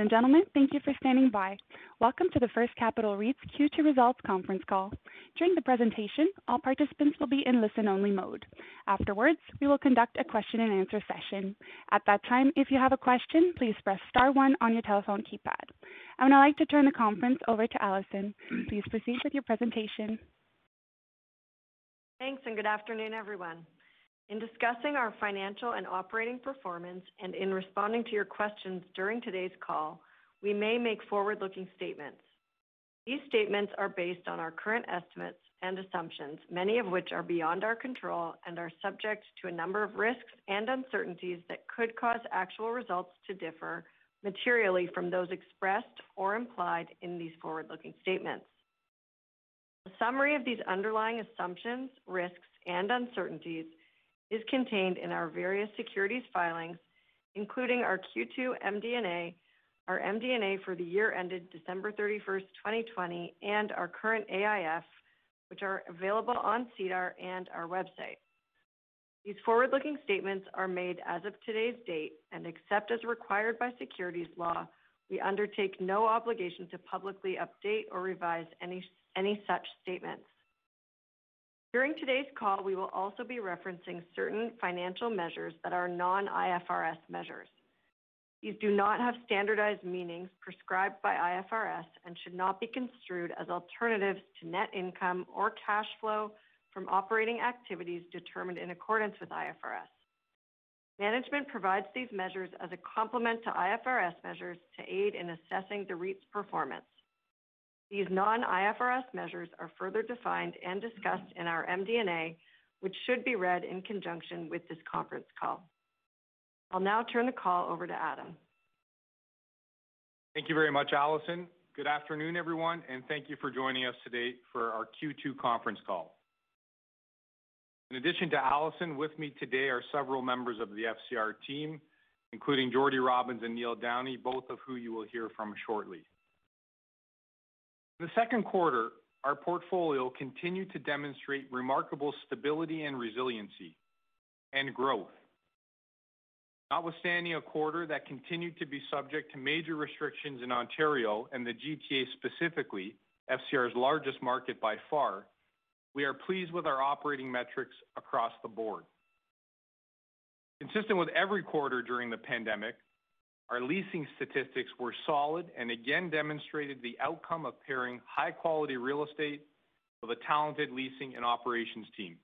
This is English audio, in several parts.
And gentlemen, thank you for standing by. Welcome to the First Capital REIT's Q2 results conference call. During the presentation, all participants will be in listen-only mode. Afterwards, we will conduct a question-and-answer session. At that time, if you have a question, please press star one on your telephone keypad. I would now like to turn the conference over to Alison. Please proceed with your presentation. Thanks, and good afternoon, everyone. In discussing our financial and operating performance and in responding to your questions during today's call, we may make forward-looking statements. These statements are based on our current estimates and assumptions, many of which are beyond our control and are subject to a number of risks and uncertainties that could cause actual results to differ materially from those expressed or implied in these forward-looking statements. A summary of these underlying assumptions, risks, and uncertainties is contained in our various securities filings, including our Q2 MD&A, our MD&A for the year ended December 31st, 2020, and our current AIF, which are available on SEDAR and our website. These forward-looking statements are made as of today's date, and except as required by securities law, we undertake no obligation to publicly update or revise any such statements. During today's call, we will also be referencing certain financial measures that are non-IFRS measures. These do not have standardized meanings prescribed by IFRS and should not be construed as alternatives to net income or cash flow from operating activities determined in accordance with IFRS. Management provides these measures as a complement to IFRS measures to aid in assessing the REIT's performance. These non-IFRS measures are further defined and discussed in our MD&A, which should be read in conjunction with this conference call. I'll now turn the call over to Adam. Thank you very much, Alison. Good afternoon, everyone, and thank you for joining us today for our Q2 conference call. In addition to Alison, with me today are several members of the FCR team, including Jordie Robins and Neil Downey, both of who you will hear from shortly. In the second quarter, our portfolio continued to demonstrate remarkable stability and resiliency and growth. Notwithstanding a quarter that continued to be subject to major restrictions in Ontario and the GTA specifically, FCR's largest market by far, we are pleased with our operating metrics across the board. Consistent with every quarter during the pandemic, our leasing statistics were solid and again demonstrated the outcome of pairing high-quality real estate with a talented leasing and operations team.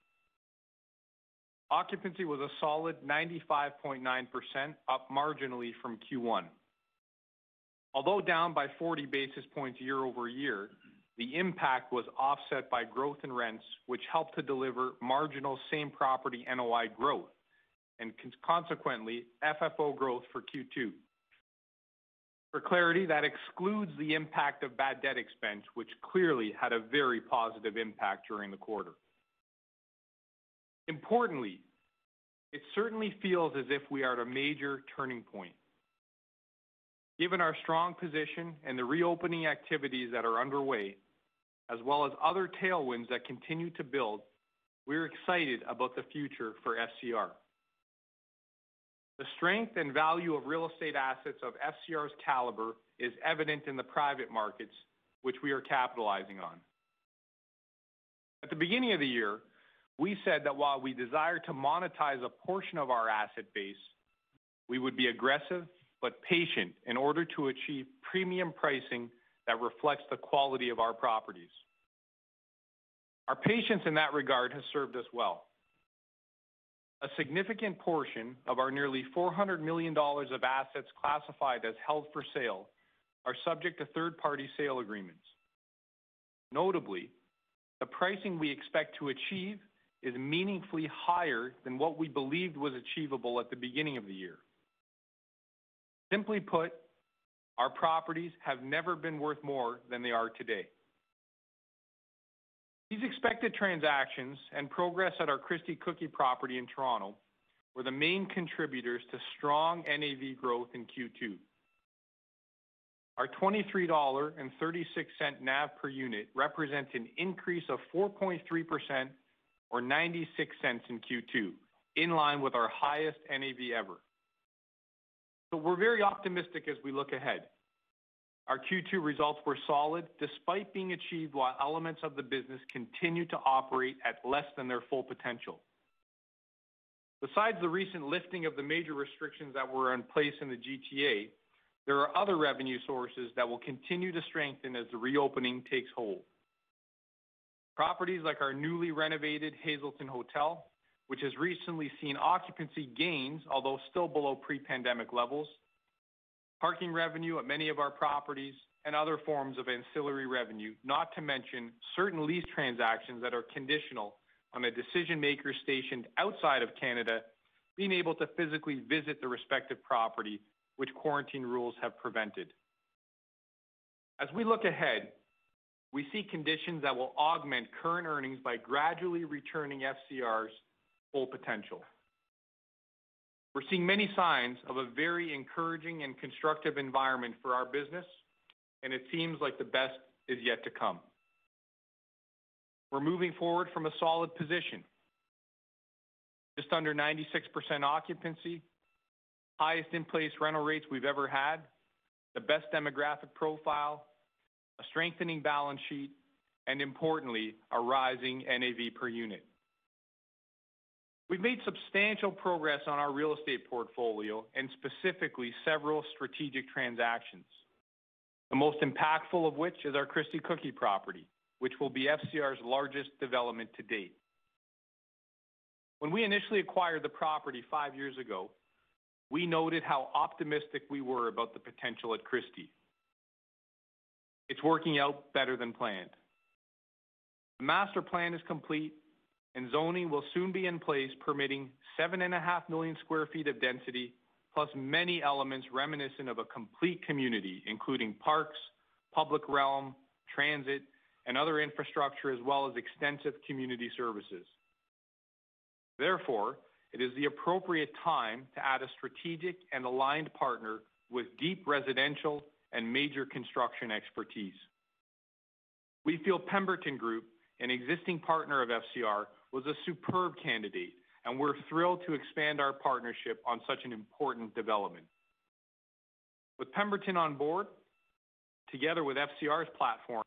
Occupancy was a solid 95.9%, up marginally from Q1. Although down by 40 basis points year-over-year, the impact was offset by growth in rents, which helped to deliver marginal same-property NOI growth, and consequently, FFO growth for Q2. For clarity, that excludes the impact of bad debt expense, which clearly had a very positive impact during the quarter. Importantly, it certainly feels as if we are at a major turning point. Given our strong position and the reopening activities that are underway, as well as other tailwinds that continue to build, we're excited about the future for FCR. The strength and value of real estate assets of FCR's caliber is evident in the private markets, which we are capitalizing on. At the beginning of the year, we said that while we desire to monetize a portion of our asset base, we would be aggressive but patient in order to achieve premium pricing that reflects the quality of our properties. Our patience in that regard has served us well. A significant portion of our nearly 400 million dollars of assets classified as held for sale are subject to third-party sale agreements. Notably, the pricing we expect to achieve is meaningfully higher than what we believed was achievable at the beginning of the year. Simply put, Our properties have never been worth more than they are today. These expected transactions and progress at our Christie Cookie property in Toronto were the main contributors to strong NAV growth in Q2. Our 23.36 dollar NAV per unit represents an increase of 4.3% or 0.96 in Q2, in line with our highest NAV ever. So We're very optimistic as we look ahead. Our Q2 results were solid despite being achieved while elements of the business continue to operate at less than their full potential. Besides the recent lifting of the major restrictions that were in place in the GTA, there are other revenue sources that will continue to strengthen as the reopening takes hold. Properties like our newly renovated Hazelton Hotel, which has recently seen occupancy gains, although still below pre-pandemic levels, parking revenue at many of our properties, and other forms of ancillary revenue, not to mention certain lease transactions that are conditional on a decision-maker stationed outside of Canada being able to physically visit the respective property, which quarantine rules have prevented. As we look ahead, we see conditions that will augment current earnings by gradually returning FCR's full potential. We're seeing many signs of a very encouraging and constructive environment for our business, and it seems like the best is yet to come. We're moving forward from a solid position. Just under 96% occupancy, highest in-place rental rates we've ever had, the best demographic profile, a strengthening balance sheet, and importantly, a rising NAV per unit. We've made substantial progress on our real estate portfolio and specifically several strategic transactions. The most impactful of which is our Christie Cookie property, which will be FCR's largest development to date. When we initially acquired the property five years ago, we noted how optimistic we were about the potential at Christie. It's working out better than planned. The master plan is complete, and zoning will soon be in place, permitting 7.5 million sq ft of density, plus many elements reminiscent of a complete community, including parks, public realm, transit, and other infrastructure, as well as extensive community services. Therefore, it is the appropriate time to add a strategic and aligned partner with deep residential and major construction expertise. We feel Pemberton Group, an existing partner of FCR, was a superb candidate, and we're thrilled to expand our partnership on such an important development. With Pemberton on board, together with FCR's platform,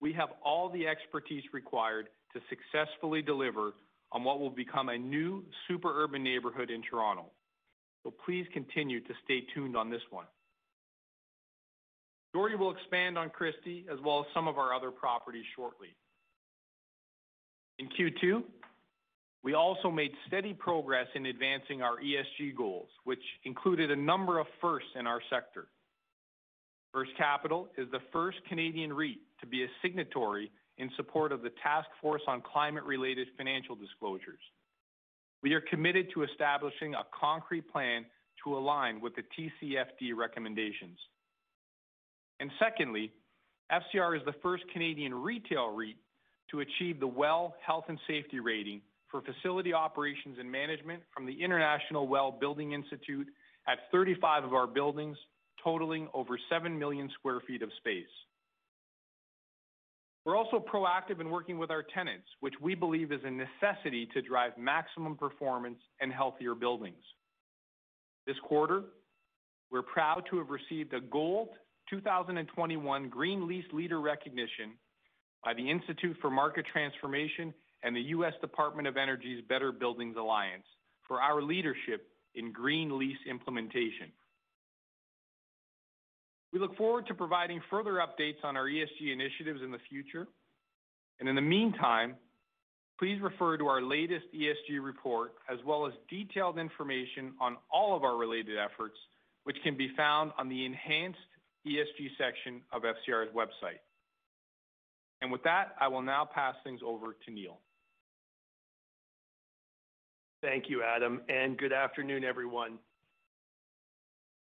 we have all the expertise required to successfully deliver on what will become a new super urban neighborhood in Toronto. So please continue to stay tuned on this one. Jordie will expand on Christie as well as some of our other properties shortly. In Q2, we also made steady progress in advancing our ESG goals, which included a number of firsts in our sector. First Capital is the first Canadian REIT to be a signatory in support of the Task Force on Climate-related Financial Disclosures. We are committed to establishing a concrete plan to align with the TCFD recommendations. And secondly, FCR is the first Canadian retail REIT to achieve the WELL Health and Safety Rating for facility operations and management from the International WELL Building Institute at 35 of our buildings, totaling over 7 million sq ft of space. We're also proactive in working with our tenants, which we believe is a necessity to drive maximum performance and healthier buildings. This quarter, we're proud to have received a gold 2021 Green Lease Leader recognition by the Institute for Market Transformation and the U.S. Department of Energy's Better Buildings Alliance for our leadership in green lease implementation. We look forward to providing further updates on our ESG initiatives in the future. And In the meantime, please refer to our latest ESG report as well as detailed information on all of our related efforts, which can be found on the enhanced ESG section of FCR's website. And with that, I will now pass things over to Neil. Thank you, Adam, and good afternoon, everyone.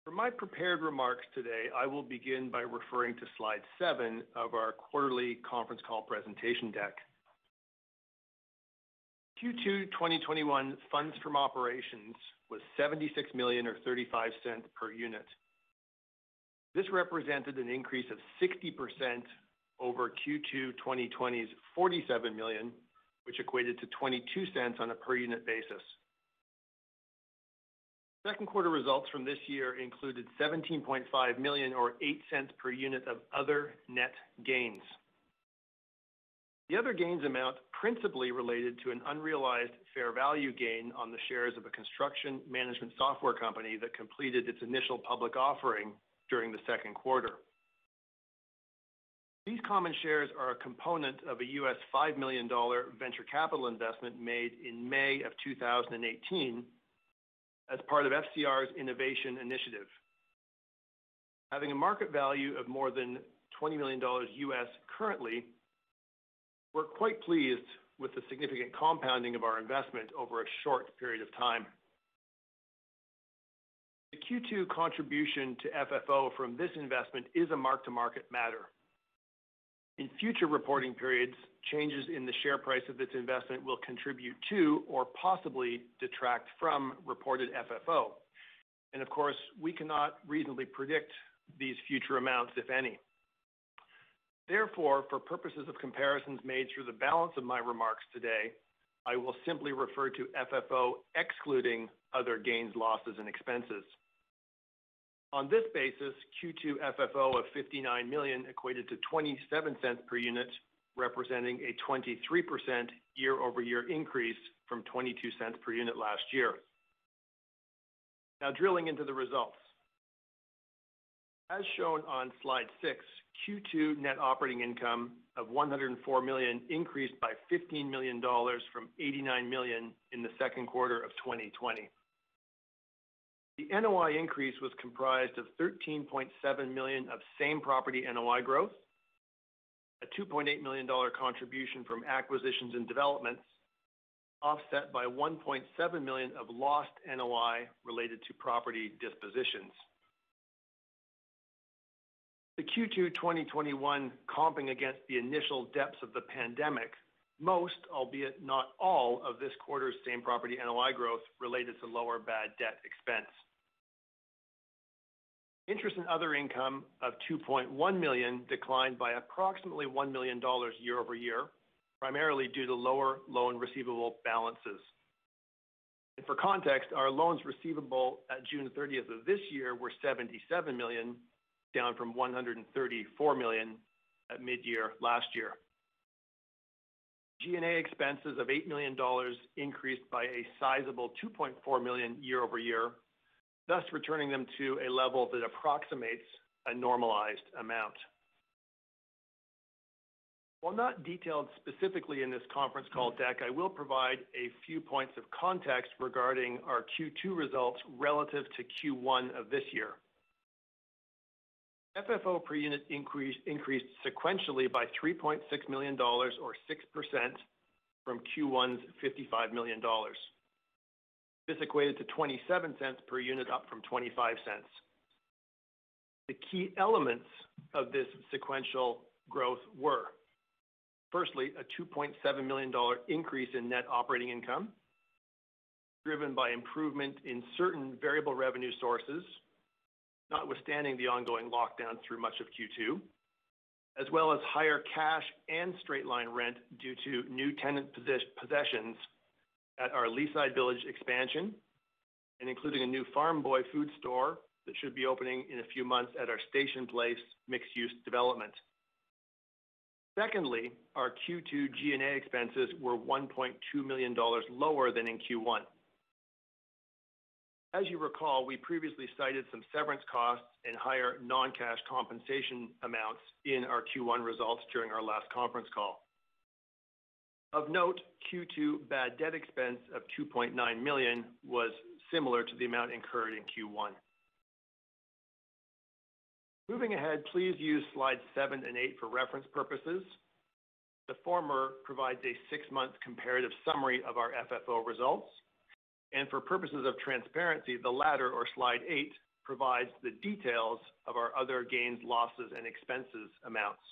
For my prepared remarks today, I will begin by referring to slide seven of our quarterly conference call presentation deck. Q2 2021 funds from operations was 76 million or 0.35 per unit. This represented an increase of 60% over Q2 2020's 47 million, which equated to 0.22 on a per unit basis. Second quarter results from this year included 17.5 million or 0.08 per unit of other net gains. The other gains amount principally related to an unrealized fair value gain on the shares of a construction management software company that completed its initial public offering during the second quarter. Common shares are a component of a U.S. $5 million venture capital investment made in May of 2018 as part of FCR's innovation initiative. Having a market value of more than $20 million US currently, we're quite pleased with the significant compounding of our investment over a short period of time. The Q2 contribution to FFO from this investment is a mark-to-market matter. In future reporting periods, changes in the share price of this investment will contribute to or possibly detract from reported FFO. And of course, we cannot reasonably predict these future amounts, if any. Therefore, for purposes of comparisons made through the balance of my remarks today, I will simply refer to FFO excluding other gains, losses, and expenses. On this basis, Q2 FFO of 59 million equated to $0.27 per unit, representing a 23% year-over-year increase from $0.22 per unit last year. Now drilling into the results. As shown on slide six, Q2 net operating income of 104 million increased by 15 million dollars from 89 million in the second quarter of 2020. The NOI increase was comprised of 13.7 million of same property NOI growth, a 2.8 million dollar contribution from acquisitions and developments, offset by 1.7 million of lost NOI related to property dispositions. The Q2 2021 comping against the initial depths of the pandemic, most, albeit not all, of this quarter's same property NOI growth related to lower bad debt expense. Interest and other income of 2.1 million declined by approximately 1 million dollars year-over-year, primarily due to lower loan receivable balances. For context, our loans receivable at June 30th of this year were 77 million, down from 134 million at mid-year last year. G&A expenses of 8 million dollars increased by a sizable 2.4 million year-over-year, thus returning them to a level that approximates a normalized amount. While not detailed specifically in this conference call deck, I will provide a few points of context regarding our Q2 results relative to Q1 of this year. FFO per unit increased sequentially by 3.6 million dollars or 6% from Q1's 55 million dollars. This equated to 0.27 per unit, up from 0.25. The key elements of this sequential growth were, firstly, a 2.7 million dollar increase in net operating income, driven by improvement in certain variable revenue sources, notwithstanding the ongoing lockdown through much of Q2, as well as higher cash and straight-line rent due to new tenant possessions at our Leaside Village expansion, and including a new Farm Boy food store that should be opening in a few months at our Station Place mixed-use development. Secondly, our Q2 G&A expenses were 1.2 million dollars lower than in Q1. As you recall, we previously cited some severance costs and higher non-cash compensation amounts in our Q1 results during our last conference call. Of note, Q2 bad debt expense of 2.9 million was similar to the amount incurred in Q1. Moving ahead, please use slides seven and eight for reference purposes. The former provides a six-month comparative summary of our FFO results, and for purposes of transparency, the latter, or slide eight, provides the details of our other gains, losses, and expenses amounts.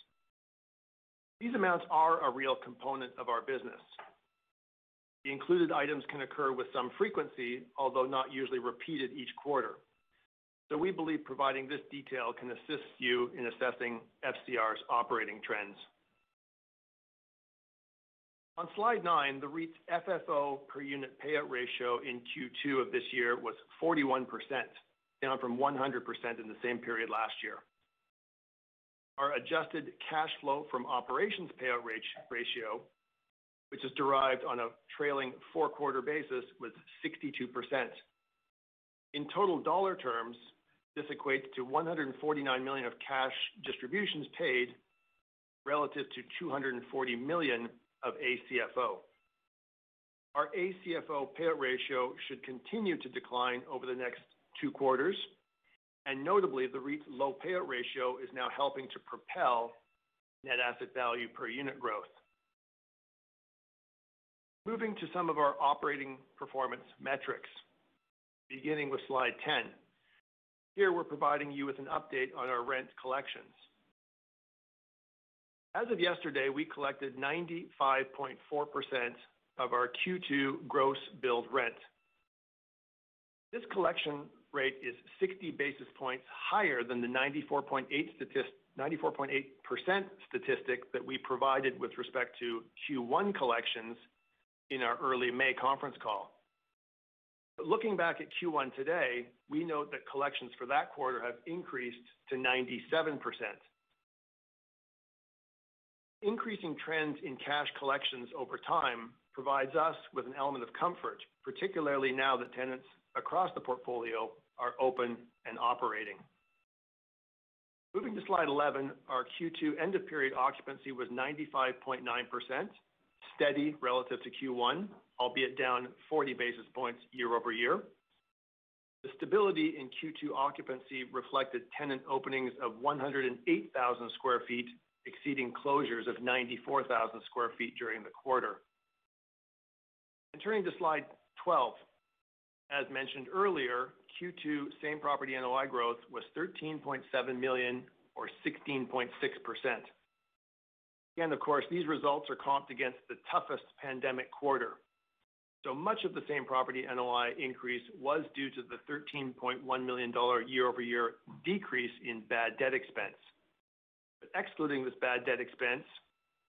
These amounts are a real component of our business. The included items can occur with some frequency, although not usually repeated each quarter. So We believe providing this detail can assist you in assessing FCR's operating trends. On slide nine, the REIT's FFO per unit payout ratio in Q2 of this year was 41%, down from 100% in the same period last year. Our adjusted cash flow from operations payout ratio, which is derived on a trailing four-quarter basis, was 62%. In total dollar terms, this equates to 149 million of cash distributions paid relative to 240 million of ACFO. Our ACFO payout ratio should continue to decline over the next two quarters, and notably, the REIT's low payout ratio is now helping to propel net asset value per unit growth. Moving to some of our operating performance metrics, beginning with slide 10. Here, we're providing you with an update on our rent collections. As of yesterday, we collected 95.4% of our Q2 gross billed rent. This collection rate is 60 basis points higher than the 94.8% statistic that we provided with respect to Q1 collections in our early May conference call. Looking back at Q1 today, we note that collections for that quarter have increased to 97%. Increasing trends in cash collections over time provides us with an element of comfort, particularly now that tenants across the portfolio are open and operating. Moving to slide 11, our Q2 end-of-period occupancy was 95.9%, steady relative to Q1, albeit down 40 basis points year-over-year. The stability in Q2 occupancy reflected tenant openings of 108,000 sq ft, exceeding closures of 94,000 sq ft during the quarter. And turning to slide 12. As mentioned earlier, Q2 same property NOI growth was 13.7 million or 16.6%. Again, of course, these results are comped against the toughest pandemic quarter. So much of the same property NOI increase was due to the 13.1 million dollar year-over-year decrease in bad debt expense. Excluding this bad debt expense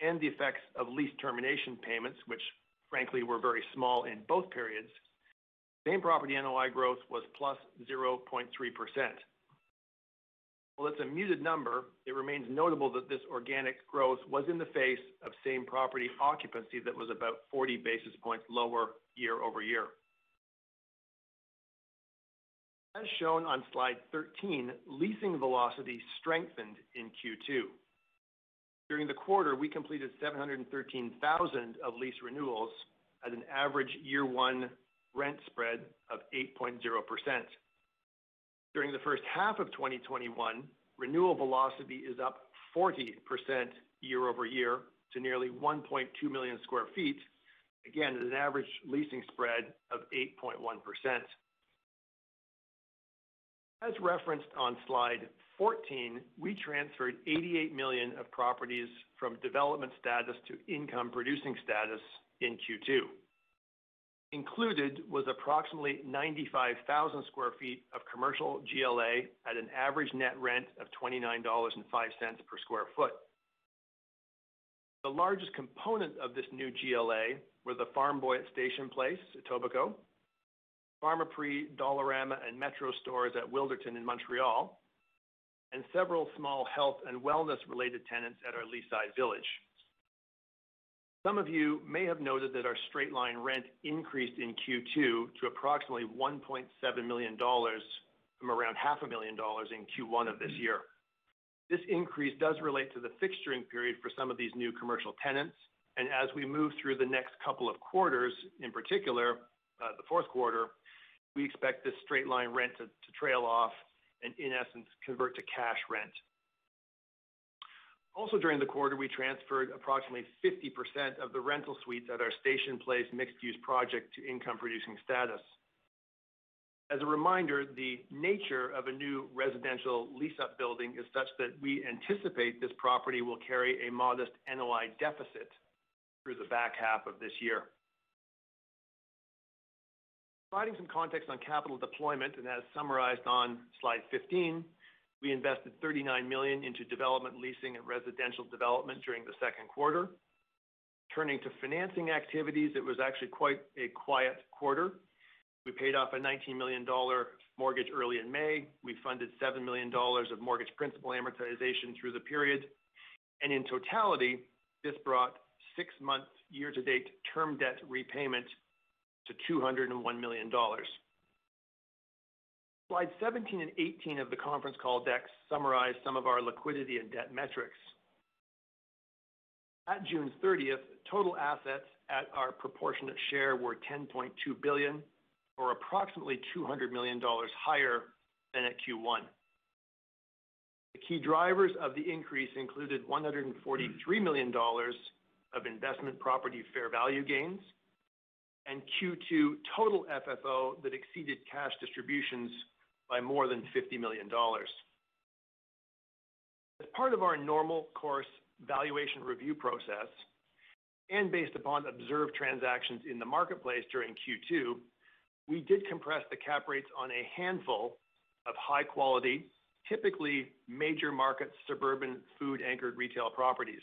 and the effects of lease termination payments, which frankly were very small in both periods, same property NOI growth was +0.3%. While it's a muted number, it remains notable that this organic growth was in the face of same property occupancy that was about 40 basis points lower year-over-year. As shown on slide 13, leasing velocity strengthened in Q2. During the quarter, we completed 713,000 of lease renewals at an average year one rent spread of 8.0%. During the first half of 2021, renewal velocity is up 40% year-over-year to nearly 1.2 million sq ft, again, at an average leasing spread of 8.1%. As referenced on slide 14, we transferred 88 million of properties from development status to income-producing status in Q2. Included was approximately 95,000 sq ft of commercial GLA at an average net rent of 29.05 dollars per sq ft. The largest component of this new GLA were the Farm Boy at Station Place, Etobicoke, Pharmaprix, Dollarama, and Metro stores at Wilderton in Montreal, and several small health and wellness-related tenants at our Leaside Village. Some of you may have noted that our straight-line rent increased in Q2 to approximately 1.7 million dollars from around half a million dollars in Q1 of this year. This increase does relate to the fixturing period for some of these new commercial tenants, and as we move through the next couple of quarters, in particular, uh, the fourth quarter, we expect this straight-line rent to trail off and, in essence, convert to cash rent. Also during the quarter, we transferred approximately 50% of the rental suites at our Station Place mixed-use project to income-producing status. As a reminder, the nature of a new residential lease-up building is such that we anticipate this property will carry a modest NOI deficit through the back half of this year. Providing some context on capital deployment, and as summarized on slide 15, we invested 39 million into development leasing and residential development during the second quarter. Turning to financing activities, it was actually quite a quiet quarter. We paid off a 19 million dollar mortgage early in May. We funded 7 million dollars of mortgage principal amortization through the period. And In totality, this brought six-month year-to-date term debt repayment to 201 million dollars. Slides 17 and 18 of the conference call deck summarize some of our liquidity and debt metrics. At June 30th, total assets at our proportionate share were 10.2 billion, or approximately 200 million dollars higher than at Q1. The key drivers of the increase included 143 million dollars of investment property fair value gains and Q2 total FFO that exceeded cash distributions by more than 50 million dollars. As part of our normal course valuation review process, and based upon observed transactions in the marketplace during Q2, we did compress the cap rates on a handful of high-quality, typically major market suburban food-anchored retail properties.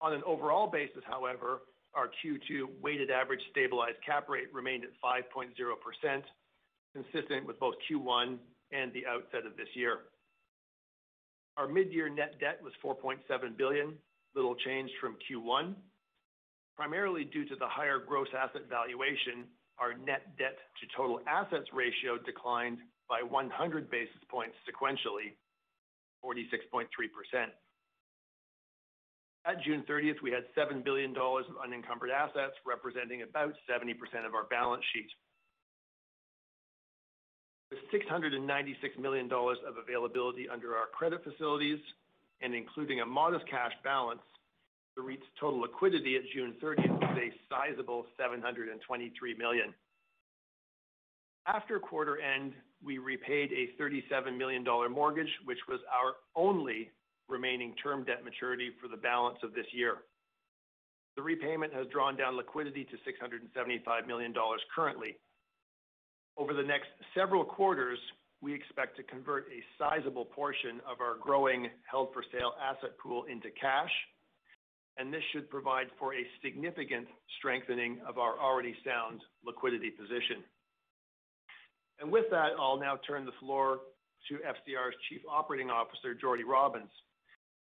On an overall basis, however, our Q2 weighted average stabilized cap rate remained at 5.0%, consistent with both Q1 and the outset of this year. Our mid-year net debt was 4.7 billion, little change from Q1. Primarily due to the higher gross asset valuation, our net debt to total assets ratio declined by 100 basis points sequentially, 46.3%. At June 30th, we had 7 billion dollars of unencumbered assets, representing about 70% of our balance sheet. With 696 million dollars of availability under our credit facilities and including a modest cash balance, the REIT's total liquidity at June 30th was a sizable 723 million. After quarter end, we repaid a 37 million dollar mortgage, which was our only remaining term debt maturity for the balance of this year. The repayment has drawn down liquidity to 675 million dollars currently. Over the next several quarters, we expect to convert a sizable portion of our growing held-for-sale asset pool into cash, and this should provide for a significant strengthening of our already sound liquidity position. And With that, I'll now turn the floor to FCR's Chief Operating Officer, Jordie Robins,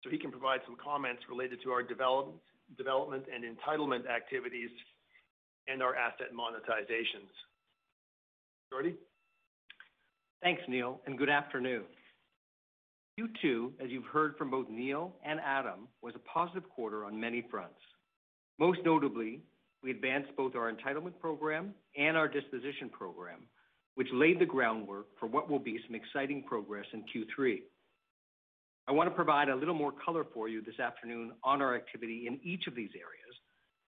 so he can provide some comments related to our development and entitlement activities and our asset monetizations. Jordie? Thanks, Neil, and good afternoon. Q2, as you've heard from both Neil and Adam, was a positive quarter on many fronts. Most notably, we advanced both our entitlement program and our disposition program, which laid the groundwork for what will be some exciting progress in Q3. I want to provide a little more color for you this afternoon on our activity in each of these areas,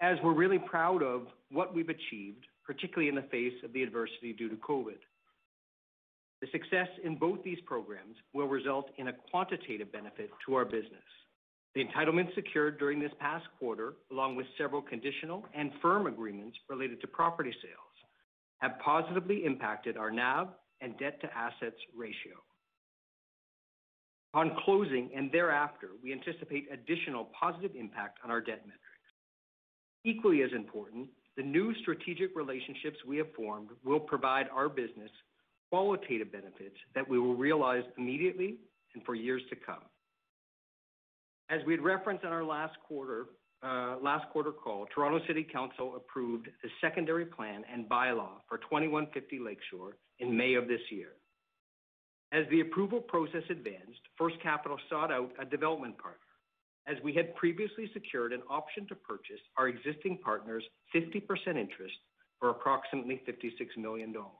as we're really proud of what we've achieved, particularly in the face of the adversity due to COVID. The success in both these programs will result in a quantitative benefit to our business. The entitlements secured during this past quarter, along with several conditional and firm agreements related to property sales, have positively impacted our NAV and debt-to-assets ratio. On closing and thereafter, we anticipate additional positive impact on our debt metrics. Equally as important, the new strategic relationships we have formed will provide our business qualitative benefits that we will realize immediately and for years to come. As we had referenced on our last quarter uh, call, Toronto City Council approved the secondary plan and bylaw for 2150 Lakeshore in May of this year. As the approval process advanced, First Capital sought out a development partner, as we had previously secured an option to purchase our existing partner's 50% interest for approximately 56 million dollars.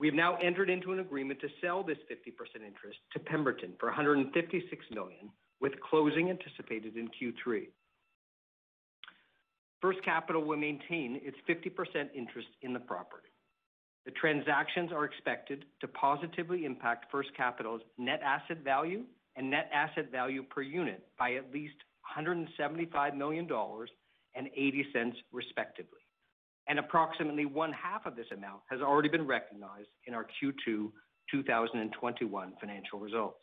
We have now entered into an agreement to sell this 50% interest to Pemberton for 156 million, with closing anticipated in Q3. First Capital will maintain its 50% interest in the property. The transactions are expected to positively impact First Capital's net asset value and net asset value per unit by at least 175 million dollars and 0.80 respectively. And approximately one half of this amount has already been recognized in our Q2 2021 financial results.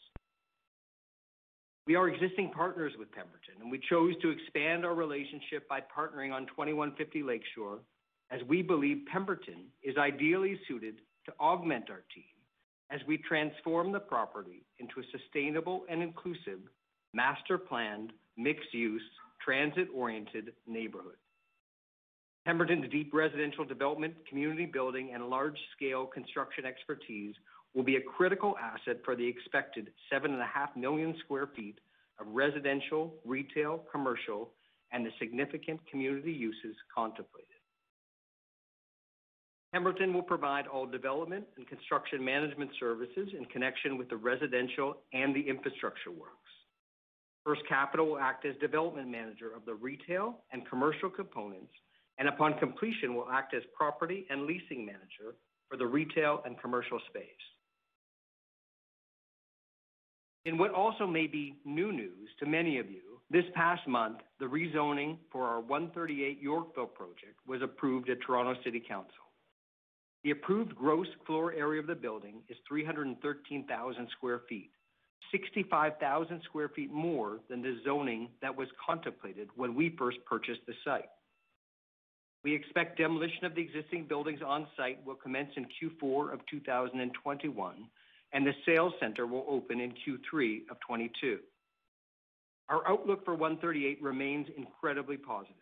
We are existing partners with Pemberton, and we chose to expand our relationship by partnering on 2150 Lakeshore, as we believe Pemberton is ideally suited to augment our team as we transform the property into a sustainable and inclusive master-planned, mixed-use, transit-oriented neighborhood. Pemberton's deep residential development, community building, and large-scale construction expertise will be a critical asset for the expected 7.5 million sq ft of residential, retail, commercial, and the significant community uses contemplated. Pemberton will provide all development and construction management services in connection with the residential and the infrastructure works. First Capital will act as development manager of the retail and commercial components, and upon completion, will act as property and leasing manager for the retail and commercial space. In what also may be new news to many of you, this past month, the rezoning for our 138 Yorkville project was approved at Toronto City Council. The approved gross floor area of the building is 313,000 sq ft, 65,000 sq ft more than the zoning that was contemplated when we first purchased the site. We expect demolition of the existing buildings on-site will commence in Q4 of 2021, and the sales center will open in Q3 of 2022. Our outlook for 138 remains incredibly positive.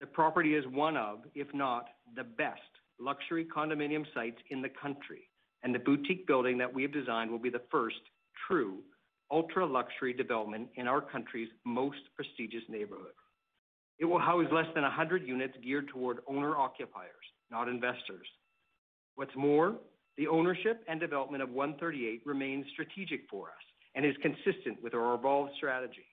The property is one of, if not the best, luxury condominium sites in the country, and the boutique building that we have designed will be the first true ultra-luxury development in our country's most prestigious neighborhood. It will house less than 100 units geared toward owner-occupiers, not investors. What's more, the ownership and development of 138 remains strategic for us and is consistent with our evolved strategy.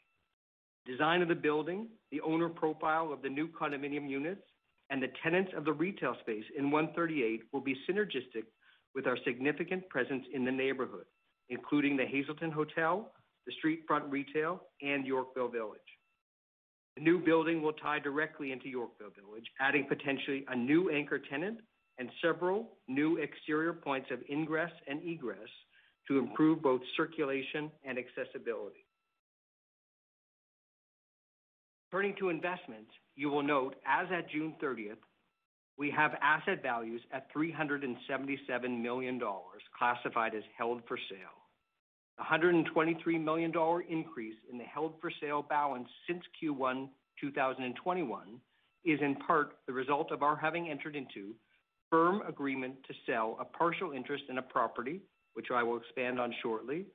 Design of the building, the owner profile of the new condominium units, and the tenants of the retail space in 138 will be synergistic with our significant presence in the neighborhood, including the Hazelton Hotel, the street front retail, and Yorkville Village. The new building will tie directly into Yorkville Village, adding potentially a new anchor tenant and several new exterior points of ingress and egress to improve both circulation and accessibility. Turning to investments, you will note as at June 30th, we have asset values at 377 million dollars classified as held for sale. The 123 million dollar increase in the held for sale balance since Q1 2021 is in part the result of our having entered into firm agreement to sell a partial interest in a property, which I will expand on shortly,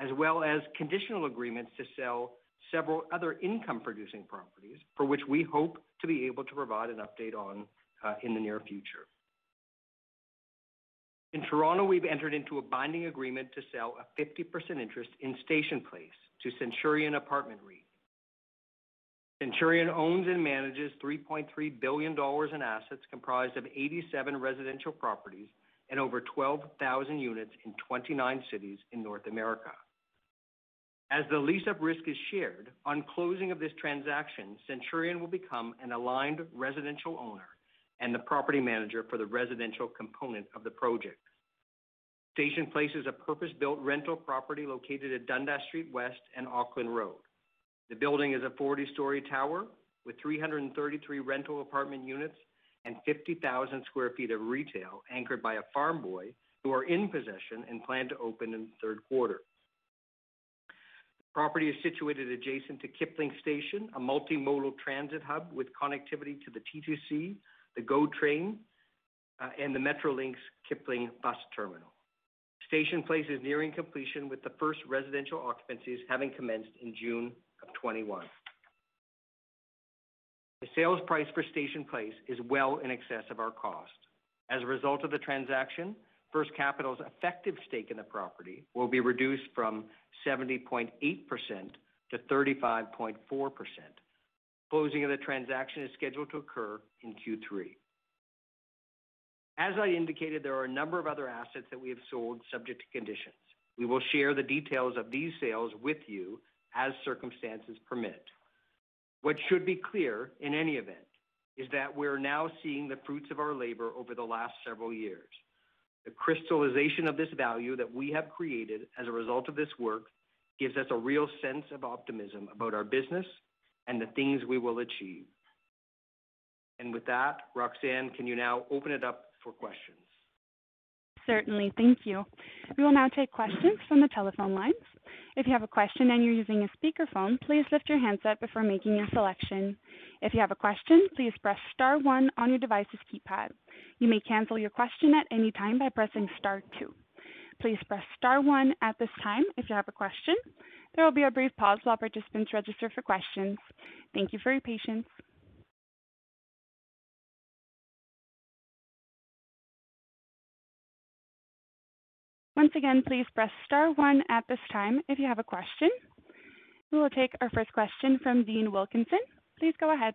as well as conditional agreements to sell several other income-producing properties for which we hope to be able to provide an update on uh, in the near future. In Toronto, we've entered into a binding agreement to sell a 50% interest in Station Place to Centurion Apartment REIT. Centurion owns and manages 3.3 billion dollars in assets comprised of 87 residential properties and over 12,000 units in 29 cities in North America. As the lease-up risk is shared, on closing of this transaction, Centurion will become an aligned residential owner and the property manager for the residential component of the project. Station Place is a purpose-built rental property located at Dundas Street West and Aukland Road. The building is a 40-story tower with 333 rental apartment units and 50,000 sq ft of retail anchored by a Farm Boy who are in possession and plan to open in the third quarter. Property is situated adjacent to Kipling Station, a multimodal transit hub with connectivity to the TTC, the GO Train, uh, and the Metrolinx Kipling bus terminal. Station Place is nearing completion, with the first residential occupancies having commenced in June of 2021. The sales price for Station Place is well in excess of our cost. As a result of the transaction, First Capital's effective stake in the property will be reduced from 70.8% to 35.4%. Closing of the transaction is scheduled to occur in Q3. As I indicated, there are a number of other assets that we have sold subject to conditions. We will share the details of these sales with you as circumstances permit. What should be clear in any event is that we're now seeing the fruits of our labor over the last several years. The crystallization of this value that we have created as a result of this work gives us a real sense of optimism about our business and the things we will achieve. And with that, Roxanne, can you now open it up for questions? Certainly. Thank you. We will now take questions from the telephone lines. If you have a question and you're using a speakerphone, please lift your handset before making your selection. If you have a question, please press star one on your device's keypad. You may cancel your question at any time by pressing star two. Please press star one at this time if you have a question. There will be a brief pause while participants register for questions. Thank you for your patience. Once again, please press star one at this time if you have a question. We will take our first question from Dean Wilkinson. Please go ahead.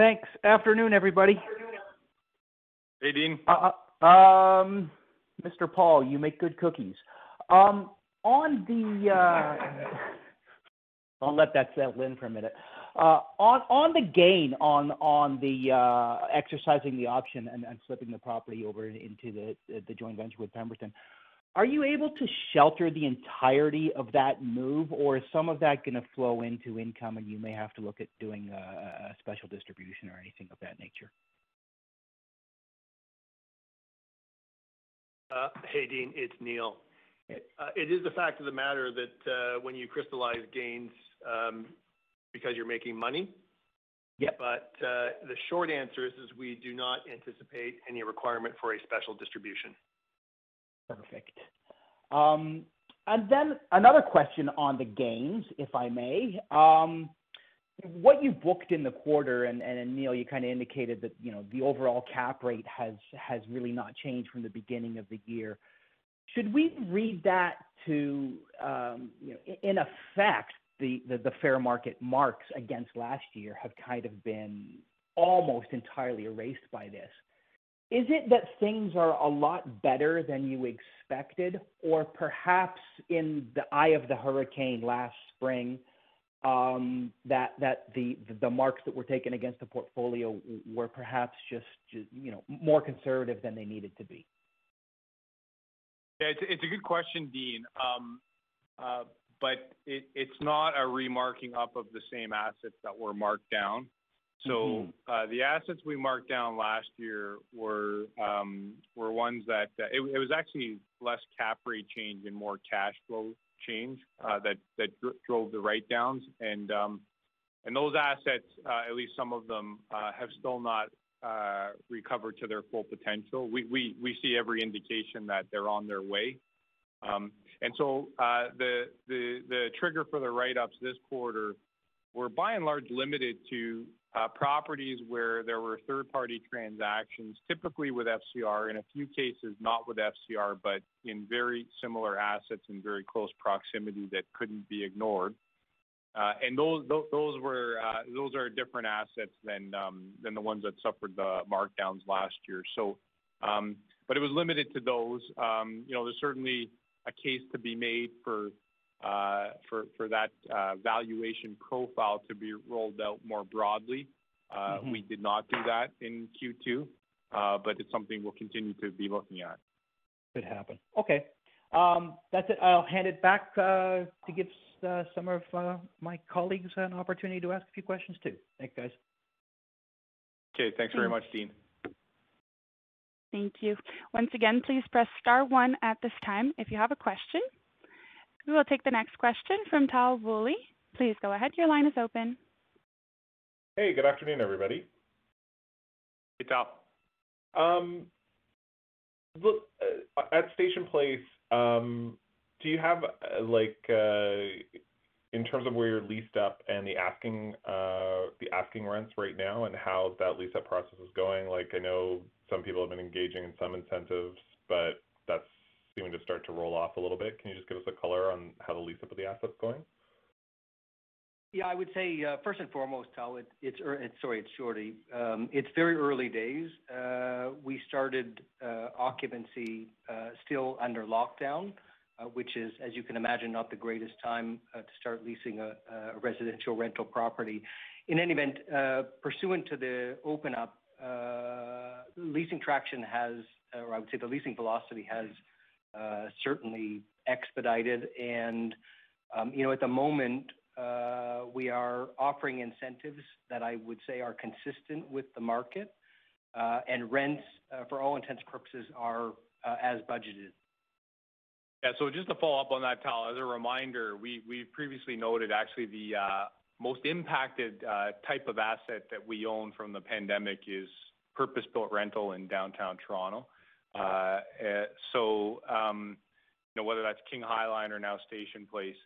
Thanks. Afternoon, everybody. Hey, Dean. Uh, um, Mr. Paul, you make good cookies. Um, on the, uh, I'll let that settle in for a minute. Uh, on on the gain on on the uh, exercising the option and, and flipping the property over into the the joint venture with Pemberton, are you able to shelter the entirety of that move, or is some of that going to flow into income, and you may have to look at doing a, a special distribution or anything of that nature? Uh, hey, Dean, it's Neil. Uh, it is the fact of the matter that uh, when you crystallize gains, um, because you're making money. Yep. But uh, the short answer is, is we do not anticipate any requirement for a special distribution. Perfect. Um, and then another question on the gains, if I may. Um, what you booked in the quarter, and, and Neil, you kind of indicated that you know the overall cap rate has has really not changed from the beginning of the year. Should we read that to, um, you know, in effect, the, the, the fair market marks against last year have kind of been almost entirely erased by this. Is it that things are a lot better than you expected, or perhaps in the eye of the hurricane last spring, um, that that the the marks that were taken against the portfolio were perhaps just, just you know more conservative than they needed to be? Yeah, it's, it's a good question, Dean. Um, uh, but it, it's not a remarking up of the same assets that were marked down. So mm-hmm. uh, the assets we marked down last year were um, were ones that uh, it, it, was actually less cap rate change and more cash flow change uh, that that drove the write downs and um, and those assets, at least some of them, have still not uh, recovered to their full potential. We, we we see every indication that they're on their way. Um, and so uh, the, the, the trigger for the write-ups this quarter were by and large limited to uh, properties where there were third-party transactions, typically with FCR, in a few cases not with FCR, but in very similar assets in very close proximity that couldn't be ignored. Uh, and those those, those were uh, those are different assets than um, than the ones that suffered the markdowns last year. So, um, but it was limited to those. Um, you know, there's certainly a case to be made for uh, for for that uh, valuation profile to be rolled out more broadly. Uh, mm-hmm. We did not do that in Q2, but it's something we'll continue to be looking at. Could happen. Okay. Um, that's it. I'll hand it back to give some of my colleagues an opportunity to ask a few questions too. Thanks, guys. Okay. Thanks very much, Dean. Thank you. Once again, please press star one at this time if you have a question. We will take the next question from Tal Woolley. Please go ahead. Your line is open. Hey, good afternoon, everybody. Hey, Tal. Um, look, uh, at Station Place, um, do you have uh, like uh, in terms of where you're leased up and the asking uh, the asking rents right now and how that lease up process is going? Like I know some people have been engaging in some incentives, but that's seeming to start to roll off a little bit. Can you just give us a color on how the lease up of the asset's going? Yeah, I would say, uh, first and foremost, Tal, it's Jordie. Um, it's very early days. Uh, we started uh, occupancy still under lockdown, which is, as you can imagine, not the greatest time to start leasing a residential rental property. In any event, pursuant to the open up, leasing traction has, or I would say the leasing velocity has certainly expedited. And um, You know, at the moment, uh, we are offering incentives that I would say are consistent with the market, uh, and rents, uh, for all intents and purposes, are as budgeted. Yeah. So just to follow up on that, Tal, as a reminder, we previously noted actually the most impacted type of asset that we own from the pandemic is purpose-built rental in downtown Toronto. Eh, so um, you know, whether that's King High Line or now Station Place.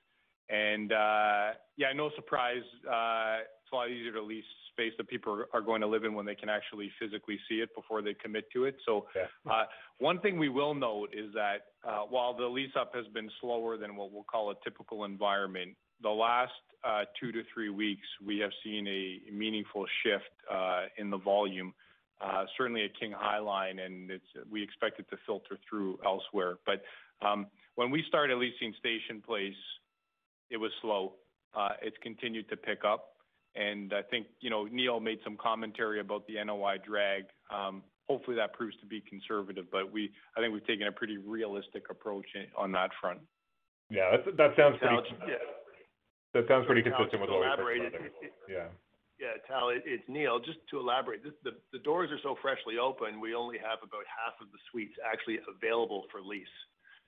And uh, yeah, no surprise, uh, it's a lot easier to lease space that people are going to live in when they can actually physically see it before they commit to it. So, uh, one thing we will note is that uh, while the lease up has been slower than what we'll call a typical environment, the last uh, two to three weeks we have seen a meaningful shift uh, in the volume. Uh, certainly at King High Line, and it's, we expect it to filter through elsewhere. But um, when we started leasing Station Place, it was slow. Uh, it's continued to pick up. and I think, you know, Neil made some commentary about the NOI drag. Um, hopefully, that proves to be conservative, but we I think we've taken a pretty realistic approach on that front. Yeah, that sounds pretty That sounds pretty consistent with what we elaborate, Yeah. Yeah, Tal, it's Neil. Just to elaborate, the doors are so freshly open, we only have about half of the suites actually available for lease.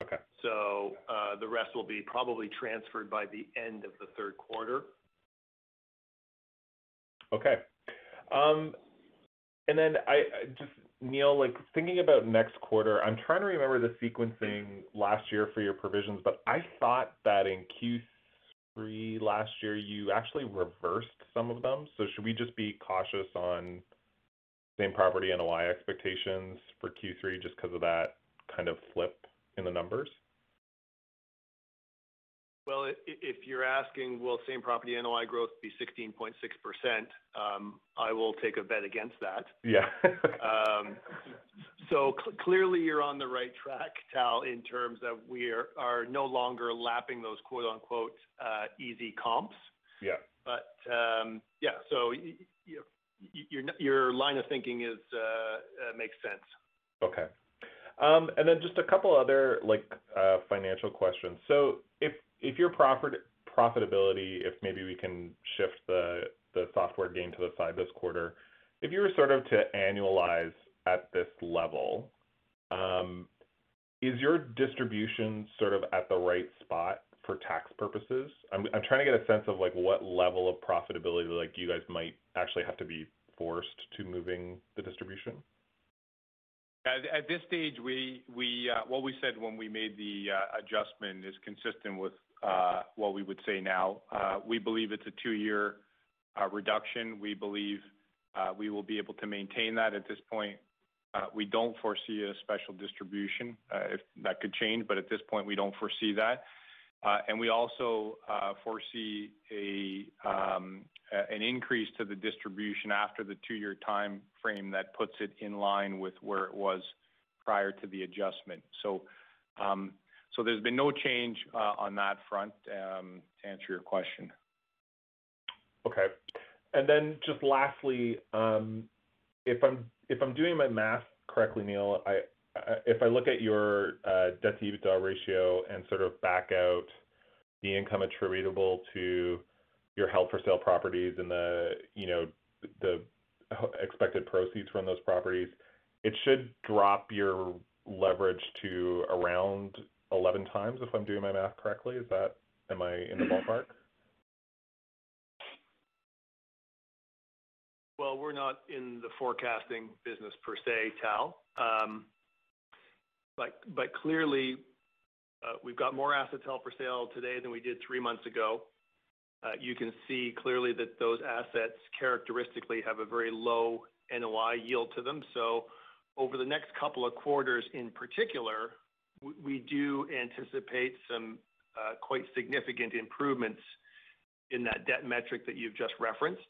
Okay. So uh, the rest will be probably transferred by the end of the third quarter. Okay. Um, and then I just Neil, like thinking about next quarter, I'm trying to remember the sequencing last year for your provisions, but I thought that in Q3 last year you actually reversed some of them. So should we just be cautious on same property NOI expectations for Q3 just because of that kind of flip in the numbers? Well, if you're asking, will same property NOI growth be 16.6%, um, I will take a bet against that. Yeah. Um, so clearly, you're on the right track, Tal, in terms of we are no longer lapping those quote-unquote uh, easy comps. Yeah. But um, yeah, so your line of thinking is uh, uh, makes sense. Okay. Um, and then just a couple other like uh, financial questions. So if if your profit profitability, if maybe we can shift the the software gain to the side this quarter, if you were sort of to annualize at this level, um, is your distribution sort of at the right spot for tax purposes? I'm I'm trying to get a sense of like what level of profitability like you guys might actually have to be forced to moving the distribution. At this stage, uh, what we said when we made the uh, adjustment is consistent with uh, what we would say now. We believe it's a two-year reduction. We believe we will be able to maintain that at this point. We don't foresee a special distribution. If that could change, but at this point, we don't foresee that. And we also foresee a um, an increase to the distribution after the two-year time frame that puts it in line with where it was prior to the adjustment. So, um, so there's been no change uh, on that front, um, to answer your question. Okay. And then just lastly, if I'm doing my math correctly, Neil, Uh, if I look at your uh, debt-to-EBITDA ratio and sort of back out the income attributable to your held-for-sale properties and the, you know, the expected proceeds from those properties, it should drop your leverage to around 11 times, if I'm doing my math correctly. Is that, am I in the mm-hmm. ballpark? Well, we're not in the forecasting business per se, Tal. Um, But clearly, uh, we've got more assets held for sale today than we did three months ago. Uh, you can see clearly that those assets characteristically have a very low NOI yield to them. So over the next couple of quarters, in particular, we do anticipate some uh, quite significant improvements in that debt metric that you've just referenced.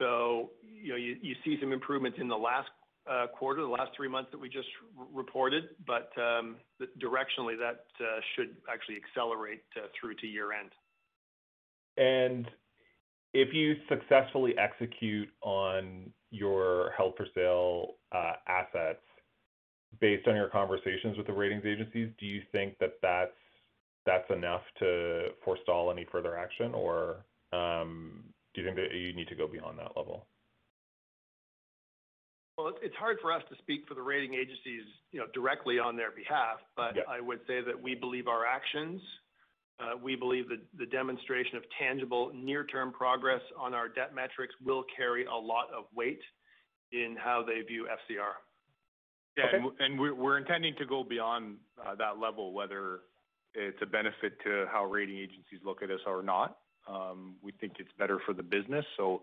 So, you know, you see some improvements in the last quarter, the last three months that we just reported, but um, directionally, that uh, should actually accelerate uh, through to year-end. And if you successfully execute on your held-for-sale uh, assets, based on your conversations with the ratings agencies, do you think that that's enough to forestall any further action? Or, um, do you think that you need to go beyond that level? Well, it's hard for us to speak for the rating agencies, you know, directly on their behalf. Yeah. But I would say that we believe our actions, uh, we believe the demonstration of tangible near-term progress on our debt metrics will carry a lot of weight in how they view FCR. Okay. Yeah, and we're intending to go beyond uh, that level, whether it's a benefit to how rating agencies look at us or not. Um, we think it's better for the business. So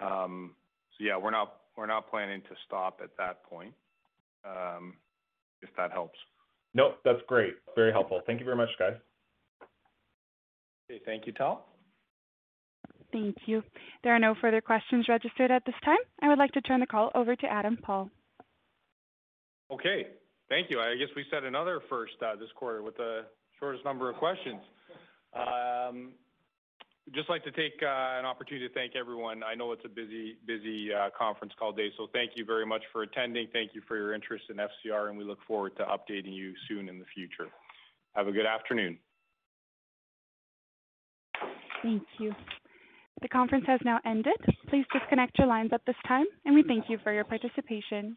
um so, yeah, we're not planning to stop at that point, um, if that helps. Nope, that's great. Very helpful. Thank you very much, guys. Okay. Thank you, Tal. Thank you. There are no further questions registered at this time. I would like to turn the call over to Adam Paul. Okay. Thank you. I guess we set another first uh, this quarter with the shortest number of questions. Um, Just like to take uh, an opportunity to thank everyone. I know it's a busy, busy uh, conference call day, so thank you very much for attending. Thank you for your interest in FCR, and we look forward to updating you soon in the future. Have a good afternoon. Thank you. The conference has now ended. Please disconnect your lines at this time, and we thank you for your participation.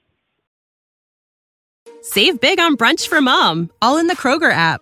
Save big on brunch for mom, all in the Kroger app.